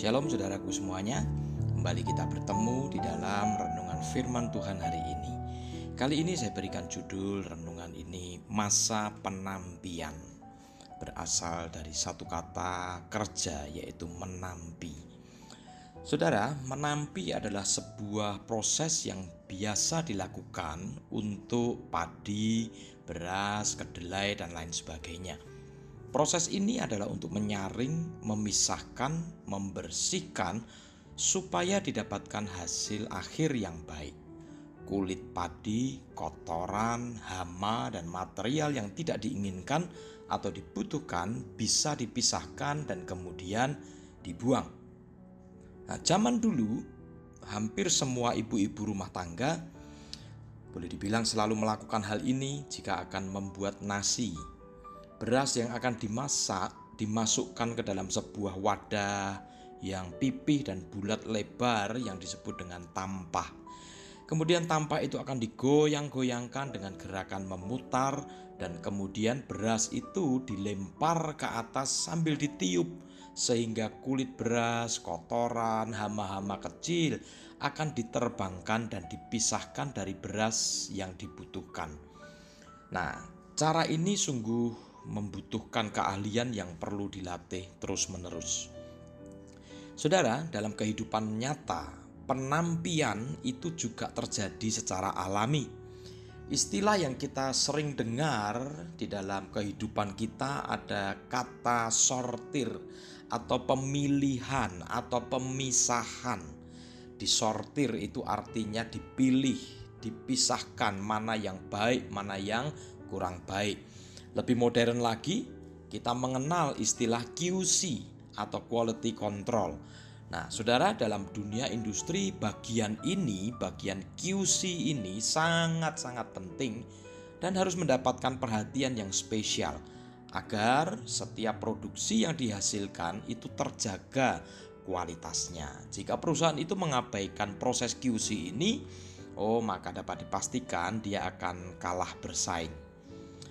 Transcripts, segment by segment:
Shalom saudaraku semuanya. Kembali kita bertemu di dalam renungan firman Tuhan hari ini. Kali ini saya berikan judul renungan ini Masa Penampian. Berasal dari satu kata kerja yaitu menampi. Saudara, menampi adalah sebuah proses yang biasa dilakukan untuk padi, beras, kedelai, dan lain sebagainya Proses ini adalah untuk menyaring, memisahkan, membersihkan supaya didapatkan hasil akhir yang baik. Kulit padi, kotoran, hama, dan material yang tidak diinginkan atau dibutuhkan bisa dipisahkan dan kemudian dibuang. Nah, zaman dulu hampir semua ibu-ibu rumah tangga boleh dibilang selalu melakukan hal ini jika akan membuat nasi Beras yang akan dimasak dimasukkan ke dalam sebuah wadah yang pipih dan bulat lebar yang disebut dengan tampah. Kemudian tampah itu akan digoyang-goyangkan dengan gerakan memutar dan kemudian beras itu dilempar ke atas sambil ditiup sehingga kulit beras, kotoran, hama-hama kecil akan diterbangkan dan dipisahkan dari beras yang dibutuhkan. Nah, cara ini sungguh membutuhkan keahlian yang perlu dilatih terus-menerus. Saudara, dalam kehidupan nyata, penampian itu juga terjadi secara alami. Istilah yang kita sering dengar di dalam kehidupan kita ada kata sortir atau pemilihan atau pemisahan. Disortir itu artinya dipilih, dipisahkan mana yang baik, mana yang kurang baik. Lebih modern lagi, kita mengenal istilah QC atau quality control. Nah, saudara, dalam dunia industri, bagian ini, bagian QC ini sangat-sangat penting dan harus mendapatkan perhatian yang spesial agar setiap produksi yang dihasilkan itu terjaga kualitasnya. Jika perusahaan itu mengabaikan proses QC ini, oh maka dapat dipastikan dia akan kalah bersaing.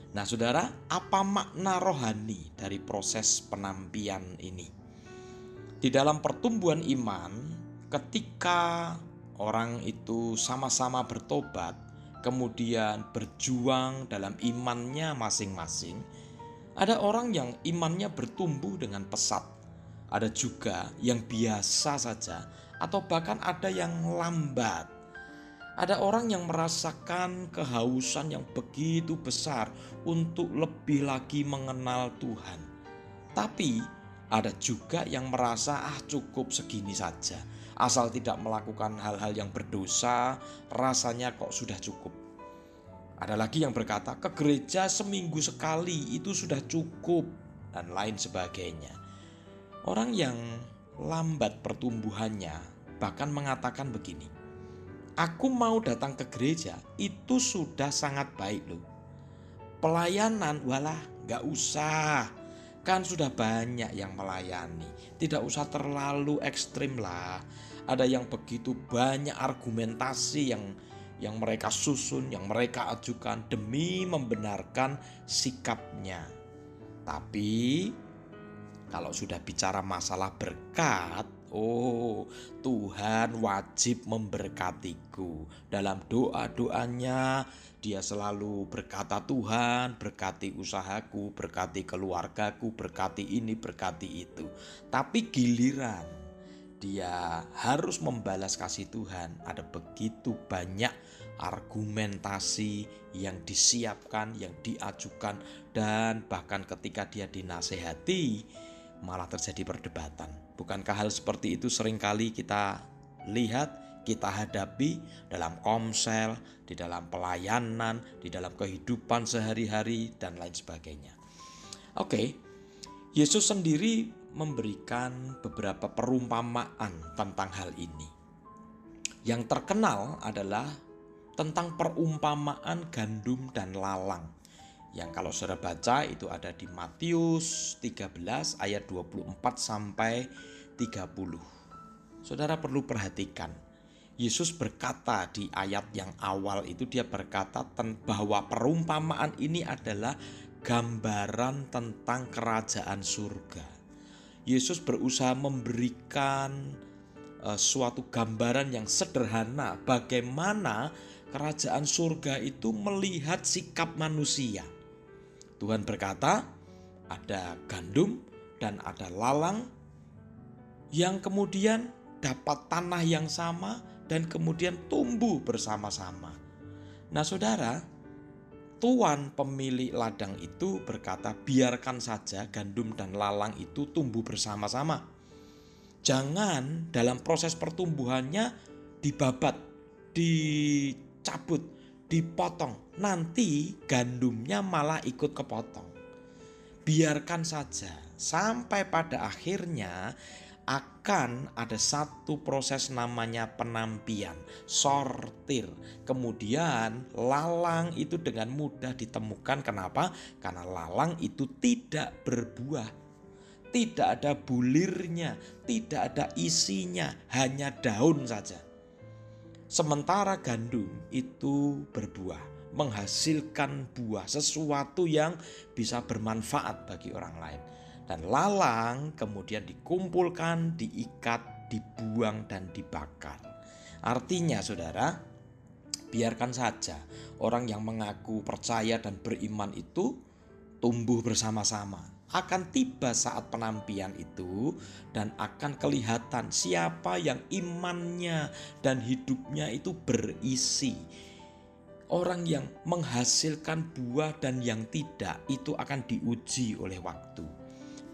Nah, saudara, apa makna rohani dari proses penampian ini? Di dalam pertumbuhan iman, ketika orang itu sama-sama bertobat, kemudian berjuang dalam imannya masing-masing, ada orang yang imannya bertumbuh dengan pesat, ada juga yang biasa saja, atau bahkan ada yang lambat. Ada orang yang merasakan kehausan yang begitu besar untuk lebih lagi mengenal Tuhan. Tapi ada juga yang merasa ah cukup segini saja. Asal tidak melakukan hal-hal yang berdosa, rasanya kok sudah cukup. Ada lagi yang berkata ke gereja seminggu sekali itu sudah cukup dan lain sebagainya. Orang yang lambat pertumbuhannya bahkan mengatakan begini, aku mau datang ke gereja itu sudah sangat baik loh. Pelayanan walah gak usah. Kan sudah banyak yang melayani. Tidak usah terlalu ekstrim lah. Ada yang begitu banyak argumentasi yang yang mereka susun, yang mereka ajukan demi membenarkan sikapnya. Tapi kalau sudah bicara masalah berkat, Oh, Tuhan wajib memberkatiku. Dalam doa-doanya, dia selalu berkata, "Tuhan, berkati usahaku, berkati keluargaku, berkati ini, berkati itu." Tapi giliran dia harus membalas kasih Tuhan, ada begitu banyak argumentasi yang disiapkan, yang diajukan, dan bahkan ketika dia dinasehati, malah terjadi perdebatan. Bukankah hal seperti itu sering kali kita lihat, kita hadapi dalam komsel, di dalam pelayanan, di dalam kehidupan sehari-hari, dan lain sebagainya. Oke, Yesus sendiri memberikan beberapa perumpamaan tentang hal ini. Yang terkenal adalah tentang perumpamaan gandum dan lalang yang kalau saudara baca itu ada di Matius 13 ayat 24 sampai 30. Saudara perlu perhatikan. Yesus berkata di ayat yang awal itu dia berkata bahwa perumpamaan ini adalah gambaran tentang kerajaan surga. Yesus berusaha memberikan uh, suatu gambaran yang sederhana bagaimana kerajaan surga itu melihat sikap manusia. Tuhan berkata, ada gandum dan ada lalang yang kemudian dapat tanah yang sama dan kemudian tumbuh bersama-sama. Nah, saudara, tuan pemilik ladang itu berkata, "Biarkan saja gandum dan lalang itu tumbuh bersama-sama." Jangan dalam proses pertumbuhannya dibabat, dicabut, dipotong. Nanti gandumnya malah ikut kepotong. Biarkan saja sampai pada akhirnya akan ada satu proses namanya penampian, sortir. Kemudian lalang itu dengan mudah ditemukan. Kenapa? Karena lalang itu tidak berbuah tidak ada bulirnya, tidak ada isinya, hanya daun saja. Sementara gandum itu berbuah, menghasilkan buah, sesuatu yang bisa bermanfaat bagi orang lain. Dan lalang kemudian dikumpulkan, diikat, dibuang, dan dibakar. Artinya, saudara, biarkan saja orang yang mengaku percaya dan beriman itu tumbuh bersama-sama akan tiba saat penampian itu dan akan kelihatan siapa yang imannya dan hidupnya itu berisi. Orang yang menghasilkan buah dan yang tidak itu akan diuji oleh waktu.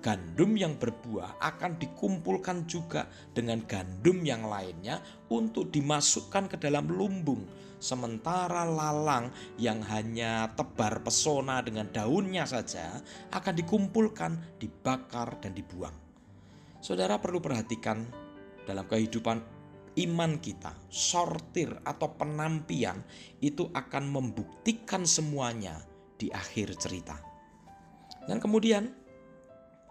Gandum yang berbuah akan dikumpulkan juga dengan gandum yang lainnya untuk dimasukkan ke dalam lumbung Sementara lalang yang hanya tebar pesona dengan daunnya saja akan dikumpulkan, dibakar, dan dibuang. Saudara perlu perhatikan dalam kehidupan iman kita, sortir atau penampian itu akan membuktikan semuanya di akhir cerita. Dan kemudian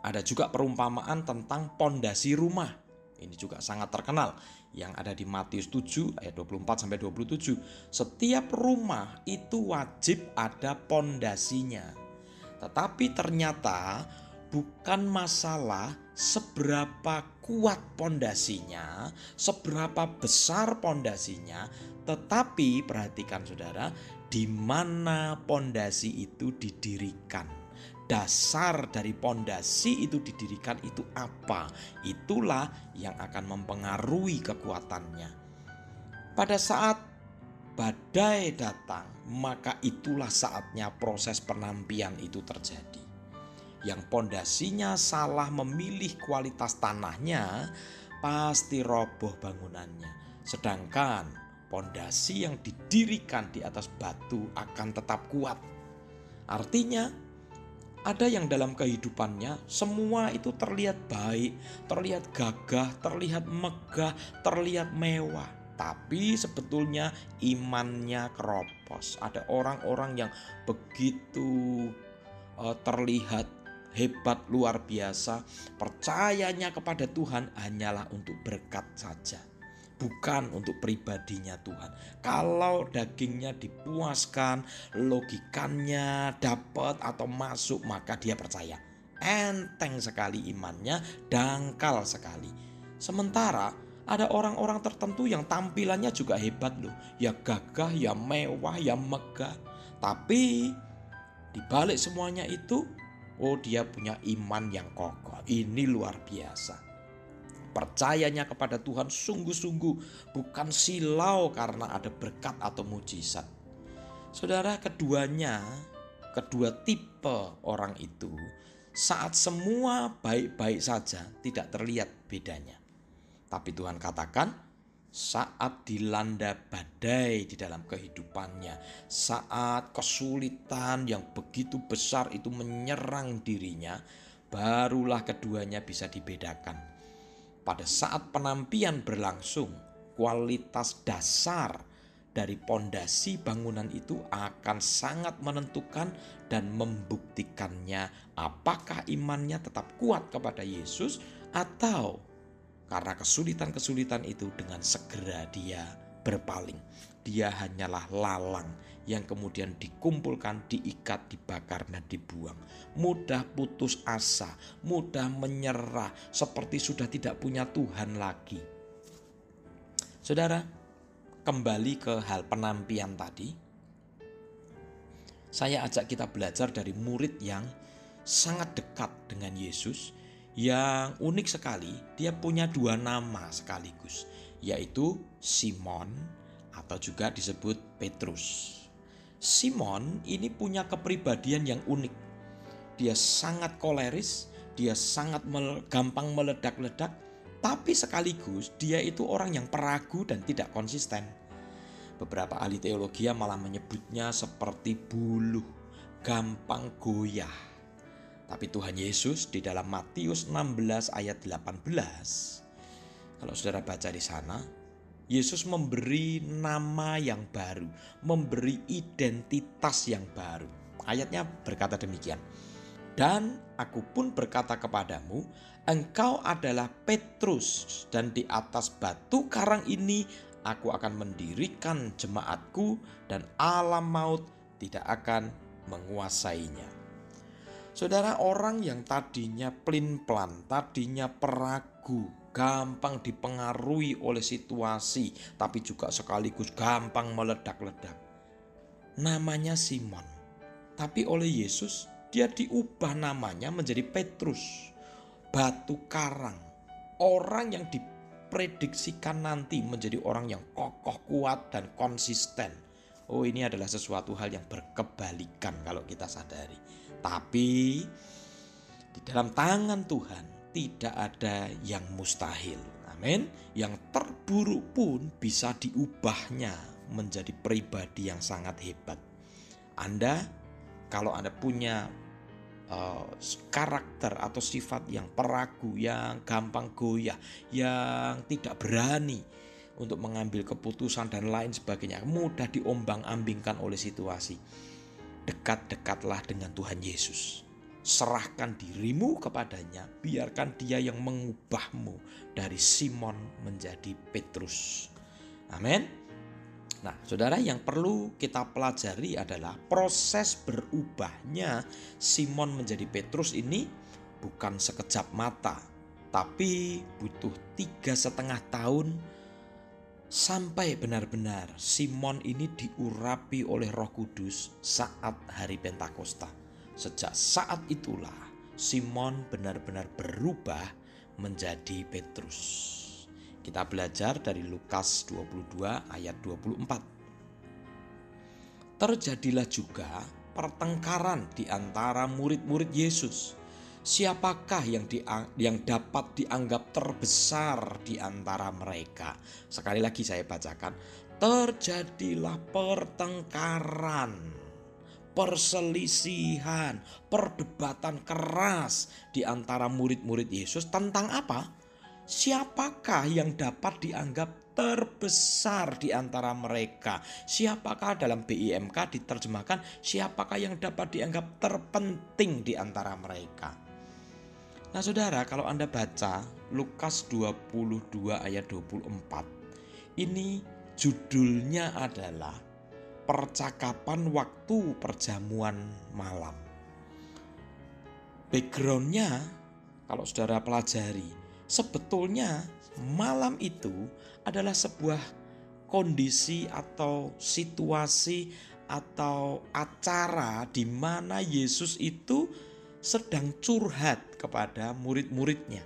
ada juga perumpamaan tentang pondasi rumah. Ini juga sangat terkenal yang ada di Matius 7 ayat 24 sampai 27. Setiap rumah itu wajib ada pondasinya. Tetapi ternyata bukan masalah seberapa kuat pondasinya, seberapa besar pondasinya, tetapi perhatikan Saudara, di mana pondasi itu didirikan dasar dari pondasi itu didirikan itu apa? Itulah yang akan mempengaruhi kekuatannya. Pada saat badai datang, maka itulah saatnya proses penampian itu terjadi. Yang pondasinya salah memilih kualitas tanahnya, pasti roboh bangunannya. Sedangkan pondasi yang didirikan di atas batu akan tetap kuat. Artinya, ada yang dalam kehidupannya semua itu terlihat baik, terlihat gagah, terlihat megah, terlihat mewah. Tapi sebetulnya imannya keropos. Ada orang-orang yang begitu uh, terlihat hebat luar biasa, percayanya kepada Tuhan hanyalah untuk berkat saja bukan untuk pribadinya Tuhan. Kalau dagingnya dipuaskan, logikanya dapat atau masuk, maka dia percaya. Enteng sekali imannya, dangkal sekali. Sementara ada orang-orang tertentu yang tampilannya juga hebat loh. Ya gagah, ya mewah, ya megah. Tapi di balik semuanya itu, oh dia punya iman yang kokoh. Ini luar biasa. Percayanya kepada Tuhan sungguh-sungguh bukan silau karena ada berkat atau mujizat. Saudara, keduanya, kedua tipe orang itu, saat semua baik-baik saja, tidak terlihat bedanya. Tapi Tuhan katakan, saat dilanda badai di dalam kehidupannya, saat kesulitan yang begitu besar itu menyerang dirinya, barulah keduanya bisa dibedakan pada saat penampian berlangsung, kualitas dasar dari pondasi bangunan itu akan sangat menentukan dan membuktikannya apakah imannya tetap kuat kepada Yesus atau karena kesulitan-kesulitan itu dengan segera dia berpaling. dia hanyalah lalang yang kemudian dikumpulkan, diikat, dibakar, dan dibuang. Mudah putus asa, mudah menyerah, seperti sudah tidak punya Tuhan lagi. Saudara, kembali ke hal penampian tadi. Saya ajak kita belajar dari murid yang sangat dekat dengan Yesus, yang unik sekali, dia punya dua nama sekaligus, yaitu Simon atau juga disebut Petrus. Simon ini punya kepribadian yang unik. Dia sangat koleris, dia sangat mel gampang meledak-ledak, tapi sekaligus dia itu orang yang peragu dan tidak konsisten. Beberapa ahli teologi malah menyebutnya seperti buluh, gampang goyah. Tapi Tuhan Yesus di dalam Matius 16 ayat 18, kalau saudara baca di sana, Yesus memberi nama yang baru, memberi identitas yang baru. Ayatnya berkata demikian. Dan aku pun berkata kepadamu, engkau adalah Petrus dan di atas batu karang ini aku akan mendirikan jemaatku dan alam maut tidak akan menguasainya. Saudara orang yang tadinya plin-plan, tadinya peragu, gampang dipengaruhi oleh situasi, tapi juga sekaligus gampang meledak-ledak. Namanya Simon, tapi oleh Yesus dia diubah namanya menjadi Petrus, batu karang, orang yang diprediksikan nanti menjadi orang yang kokoh, kuat, dan konsisten. Oh, ini adalah sesuatu hal yang berkebalikan kalau kita sadari, tapi di dalam tangan Tuhan tidak ada yang mustahil. Amin. Yang terburuk pun bisa diubahnya menjadi pribadi yang sangat hebat. Anda kalau Anda punya uh, karakter atau sifat yang peragu, yang gampang goyah, yang tidak berani untuk mengambil keputusan dan lain sebagainya, mudah diombang-ambingkan oleh situasi. Dekat-dekatlah dengan Tuhan Yesus serahkan dirimu kepadanya, biarkan dia yang mengubahmu dari Simon menjadi Petrus. Amin. Nah, saudara, yang perlu kita pelajari adalah proses berubahnya Simon menjadi Petrus ini bukan sekejap mata, tapi butuh tiga setengah tahun sampai benar-benar Simon ini diurapi oleh Roh Kudus saat hari Pentakosta. Sejak saat itulah Simon benar-benar berubah menjadi Petrus. Kita belajar dari Lukas 22 ayat 24. Terjadilah juga pertengkaran di antara murid-murid Yesus. Siapakah yang di, yang dapat dianggap terbesar di antara mereka? Sekali lagi saya bacakan, terjadilah pertengkaran perselisihan, perdebatan keras di antara murid-murid Yesus tentang apa? Siapakah yang dapat dianggap terbesar di antara mereka? Siapakah dalam BIMK diterjemahkan siapakah yang dapat dianggap terpenting di antara mereka? Nah, Saudara, kalau Anda baca Lukas 22 ayat 24, ini judulnya adalah percakapan waktu perjamuan malam. Backgroundnya, kalau saudara pelajari, sebetulnya malam itu adalah sebuah kondisi atau situasi atau acara di mana Yesus itu sedang curhat kepada murid-muridnya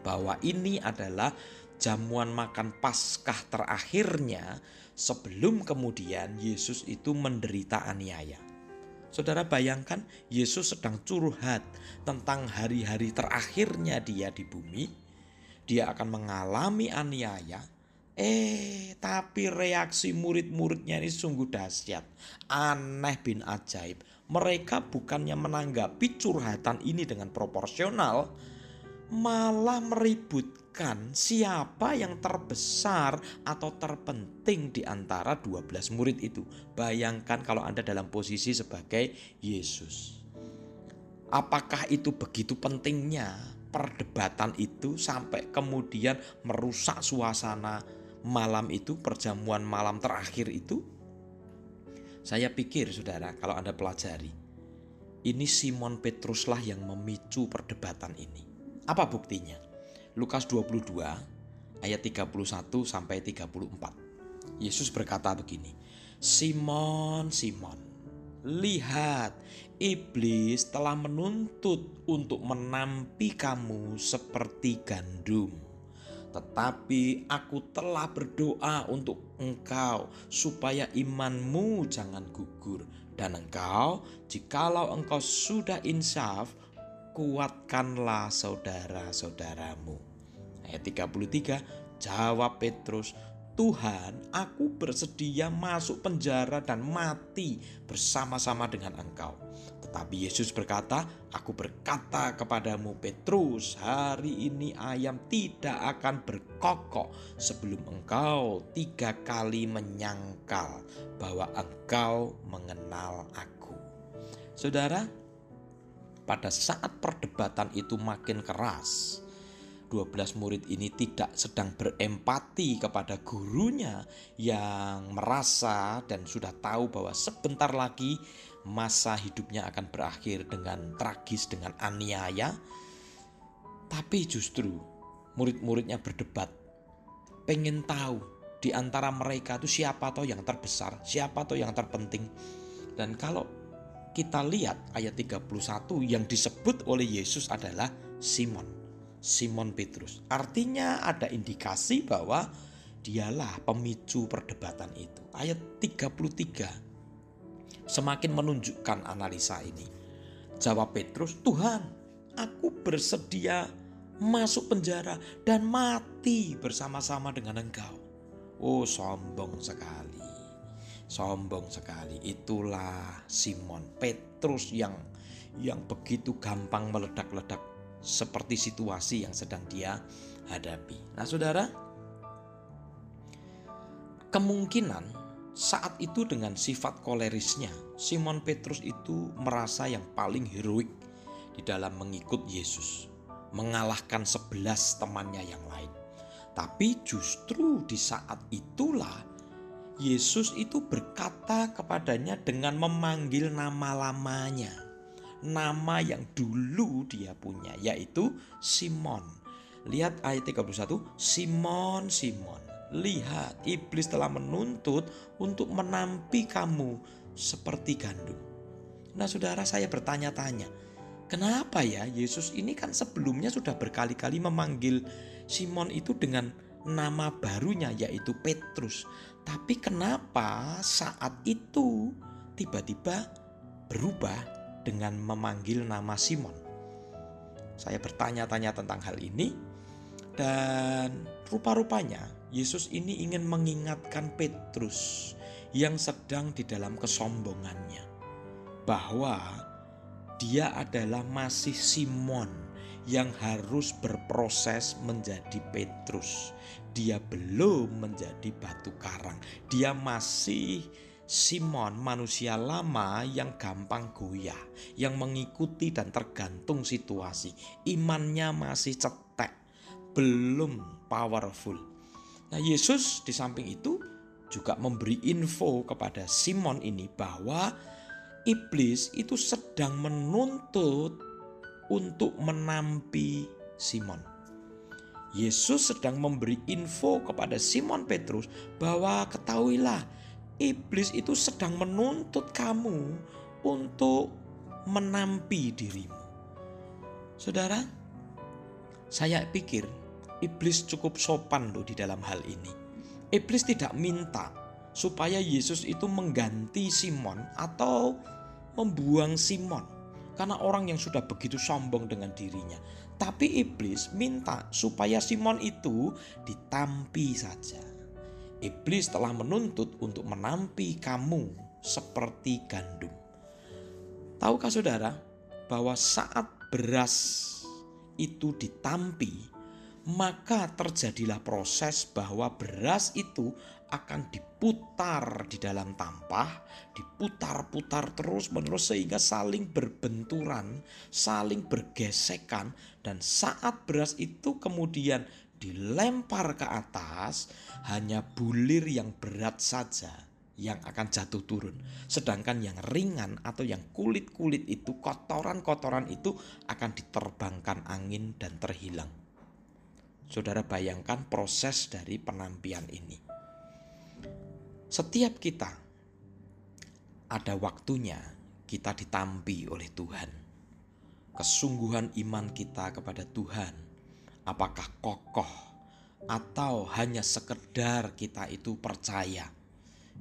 bahwa ini adalah jamuan makan Paskah terakhirnya sebelum kemudian Yesus itu menderita aniaya. Saudara bayangkan Yesus sedang curhat tentang hari-hari terakhirnya dia di bumi. Dia akan mengalami aniaya. Eh, tapi reaksi murid-muridnya ini sungguh dahsyat. Aneh bin ajaib. Mereka bukannya menanggapi curhatan ini dengan proporsional, malah meributkan siapa yang terbesar atau terpenting di antara 12 murid itu. Bayangkan kalau Anda dalam posisi sebagai Yesus. Apakah itu begitu pentingnya perdebatan itu sampai kemudian merusak suasana, malam itu, perjamuan malam terakhir itu, saya pikir saudara kalau Anda pelajari, ini Simon Petruslah yang memicu perdebatan ini. Apa buktinya? Lukas 22 ayat 31 sampai 34. Yesus berkata begini, Simon, Simon, lihat iblis telah menuntut untuk menampi kamu seperti gandum tetapi aku telah berdoa untuk engkau supaya imanmu jangan gugur dan engkau jikalau engkau sudah insaf kuatkanlah saudara-saudaramu. Ayat 33 jawab Petrus Tuhan, aku bersedia masuk penjara dan mati bersama-sama dengan engkau. Tetapi Yesus berkata, Aku berkata kepadamu Petrus, hari ini ayam tidak akan berkokok sebelum engkau tiga kali menyangkal bahwa engkau mengenal aku. Saudara, pada saat perdebatan itu makin keras, 12 murid ini tidak sedang berempati kepada gurunya yang merasa dan sudah tahu bahwa sebentar lagi masa hidupnya akan berakhir dengan tragis, dengan aniaya. Tapi justru murid-muridnya berdebat, pengen tahu di antara mereka itu siapa atau yang terbesar, siapa atau yang terpenting. Dan kalau kita lihat ayat 31 yang disebut oleh Yesus adalah Simon. Simon Petrus. Artinya ada indikasi bahwa dialah pemicu perdebatan itu. Ayat 33 semakin menunjukkan analisa ini. Jawab Petrus, "Tuhan, aku bersedia masuk penjara dan mati bersama-sama dengan Engkau." Oh, sombong sekali. Sombong sekali. Itulah Simon Petrus yang yang begitu gampang meledak-ledak seperti situasi yang sedang dia hadapi. Nah, saudara, kemungkinan saat itu dengan sifat kolerisnya, Simon Petrus itu merasa yang paling heroik di dalam mengikut Yesus, mengalahkan sebelas temannya yang lain. Tapi justru di saat itulah Yesus itu berkata kepadanya dengan memanggil nama lamanya nama yang dulu dia punya yaitu Simon. Lihat ayat 31, Simon, Simon. Lihat, iblis telah menuntut untuk menampi kamu seperti gandum. Nah, saudara, saya bertanya-tanya, kenapa ya Yesus ini kan sebelumnya sudah berkali-kali memanggil Simon itu dengan nama barunya, yaitu Petrus. Tapi kenapa saat itu tiba-tiba berubah dengan memanggil nama Simon. Saya bertanya-tanya tentang hal ini dan rupa-rupanya Yesus ini ingin mengingatkan Petrus yang sedang di dalam kesombongannya bahwa dia adalah masih Simon yang harus berproses menjadi Petrus. Dia belum menjadi batu karang. Dia masih Simon manusia lama yang gampang goyah, yang mengikuti dan tergantung situasi. Imannya masih cetek, belum powerful. Nah, Yesus di samping itu juga memberi info kepada Simon ini bahwa iblis itu sedang menuntut untuk menampi Simon. Yesus sedang memberi info kepada Simon Petrus bahwa ketahuilah iblis itu sedang menuntut kamu untuk menampi dirimu. Saudara, saya pikir iblis cukup sopan loh di dalam hal ini. Iblis tidak minta supaya Yesus itu mengganti Simon atau membuang Simon karena orang yang sudah begitu sombong dengan dirinya. Tapi iblis minta supaya Simon itu ditampi saja. Iblis telah menuntut untuk menampi kamu seperti gandum. Tahukah saudara bahwa saat beras itu ditampi, maka terjadilah proses bahwa beras itu akan diputar di dalam tampah, diputar-putar terus-menerus sehingga saling berbenturan, saling bergesekan dan saat beras itu kemudian dilempar ke atas, hanya bulir yang berat saja yang akan jatuh turun. Sedangkan yang ringan atau yang kulit-kulit itu, kotoran-kotoran itu akan diterbangkan angin dan terhilang. Saudara bayangkan proses dari penampian ini. Setiap kita ada waktunya kita ditampi oleh Tuhan. Kesungguhan iman kita kepada Tuhan, apakah kokoh atau hanya sekedar kita itu percaya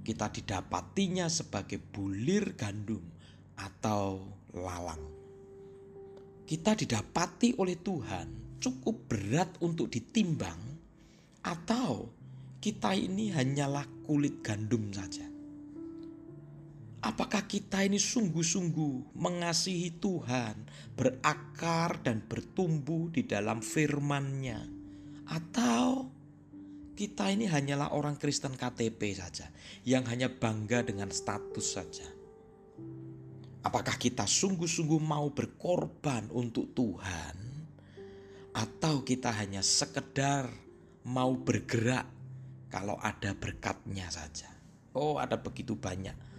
kita didapatinya sebagai bulir gandum atau lalang. Kita didapati oleh Tuhan cukup berat untuk ditimbang atau kita ini hanyalah kulit gandum saja. Apakah kita ini sungguh-sungguh mengasihi Tuhan, berakar dan bertumbuh di dalam firman-Nya? Atau kita ini hanyalah orang Kristen KTP saja, yang hanya bangga dengan status saja? Apakah kita sungguh-sungguh mau berkorban untuk Tuhan? Atau kita hanya sekedar mau bergerak kalau ada berkatnya saja? Oh ada begitu banyak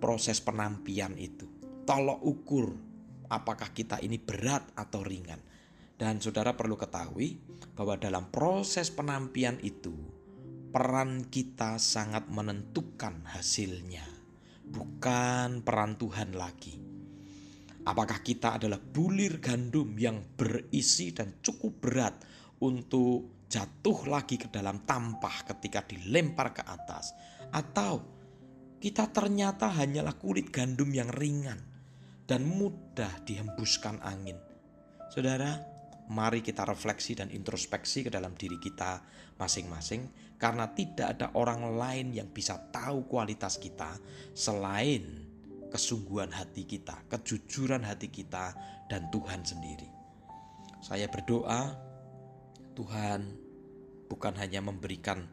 proses penampian itu. Tolok ukur apakah kita ini berat atau ringan. Dan saudara perlu ketahui bahwa dalam proses penampian itu peran kita sangat menentukan hasilnya, bukan peran Tuhan lagi. Apakah kita adalah bulir gandum yang berisi dan cukup berat untuk jatuh lagi ke dalam tampah ketika dilempar ke atas, atau kita ternyata hanyalah kulit gandum yang ringan dan mudah dihembuskan angin. Saudara, mari kita refleksi dan introspeksi ke dalam diri kita masing-masing karena tidak ada orang lain yang bisa tahu kualitas kita selain kesungguhan hati kita, kejujuran hati kita dan Tuhan sendiri. Saya berdoa Tuhan bukan hanya memberikan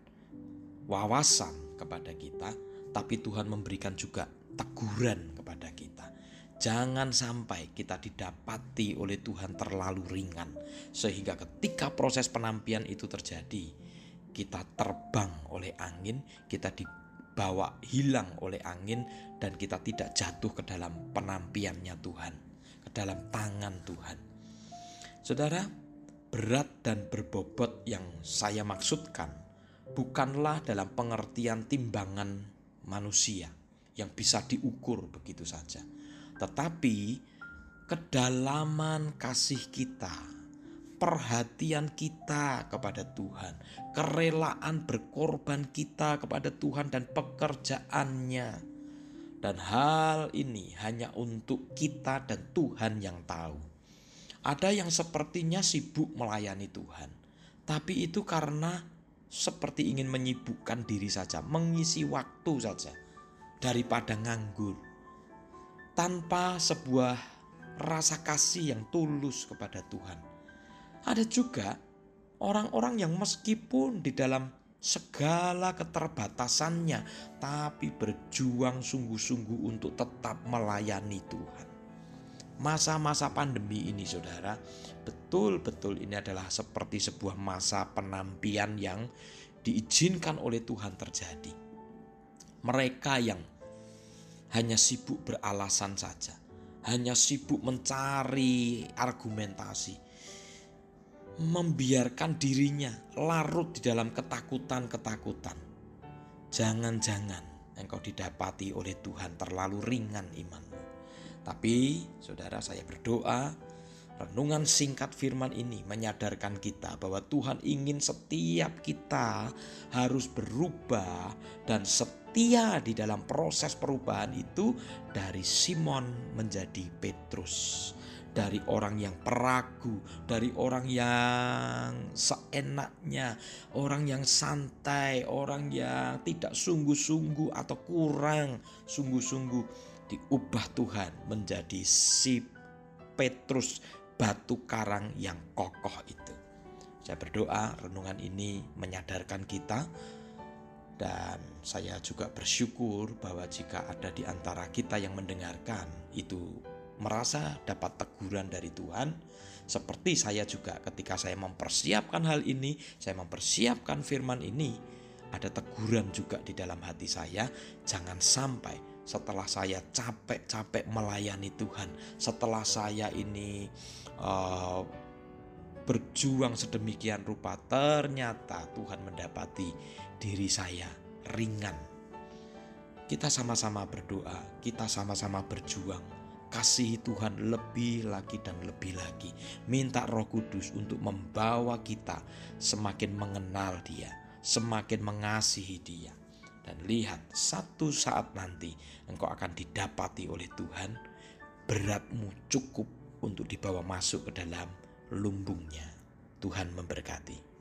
wawasan kepada kita, tapi Tuhan memberikan juga teguran kepada kita. Jangan sampai kita didapati oleh Tuhan terlalu ringan, sehingga ketika proses penampian itu terjadi, kita terbang oleh angin, kita dibawa hilang oleh angin, dan kita tidak jatuh ke dalam penampiannya Tuhan, ke dalam tangan Tuhan. Saudara, berat dan berbobot yang saya maksudkan bukanlah dalam pengertian timbangan manusia yang bisa diukur begitu saja. Tetapi kedalaman kasih kita, perhatian kita kepada Tuhan, kerelaan berkorban kita kepada Tuhan dan pekerjaannya. Dan hal ini hanya untuk kita dan Tuhan yang tahu. Ada yang sepertinya sibuk melayani Tuhan, tapi itu karena seperti ingin menyibukkan diri saja, mengisi waktu saja daripada nganggur tanpa sebuah rasa kasih yang tulus kepada Tuhan. Ada juga orang-orang yang meskipun di dalam segala keterbatasannya, tapi berjuang sungguh-sungguh untuk tetap melayani Tuhan masa-masa pandemi ini saudara betul-betul ini adalah seperti sebuah masa penampian yang diizinkan oleh Tuhan terjadi. Mereka yang hanya sibuk beralasan saja, hanya sibuk mencari argumentasi, membiarkan dirinya larut di dalam ketakutan-ketakutan. Jangan-jangan engkau didapati oleh Tuhan terlalu ringan imanmu tapi saudara saya berdoa renungan singkat firman ini menyadarkan kita bahwa Tuhan ingin setiap kita harus berubah dan setia di dalam proses perubahan itu dari Simon menjadi Petrus. Dari orang yang peragu, dari orang yang seenaknya, orang yang santai, orang yang tidak sungguh-sungguh atau kurang sungguh-sungguh diubah Tuhan menjadi si Petrus batu karang yang kokoh itu. Saya berdoa renungan ini menyadarkan kita dan saya juga bersyukur bahwa jika ada di antara kita yang mendengarkan itu merasa dapat teguran dari Tuhan, seperti saya juga ketika saya mempersiapkan hal ini, saya mempersiapkan firman ini, ada teguran juga di dalam hati saya, jangan sampai setelah saya capek-capek melayani Tuhan, setelah saya ini uh, berjuang sedemikian rupa, ternyata Tuhan mendapati diri saya ringan. Kita sama-sama berdoa, kita sama-sama berjuang Kasih Tuhan lebih lagi dan lebih lagi. Minta Roh Kudus untuk membawa kita semakin mengenal Dia, semakin mengasihi Dia. Dan lihat, satu saat nanti engkau akan didapati oleh Tuhan, beratmu cukup untuk dibawa masuk ke dalam lumbungnya. Tuhan memberkati.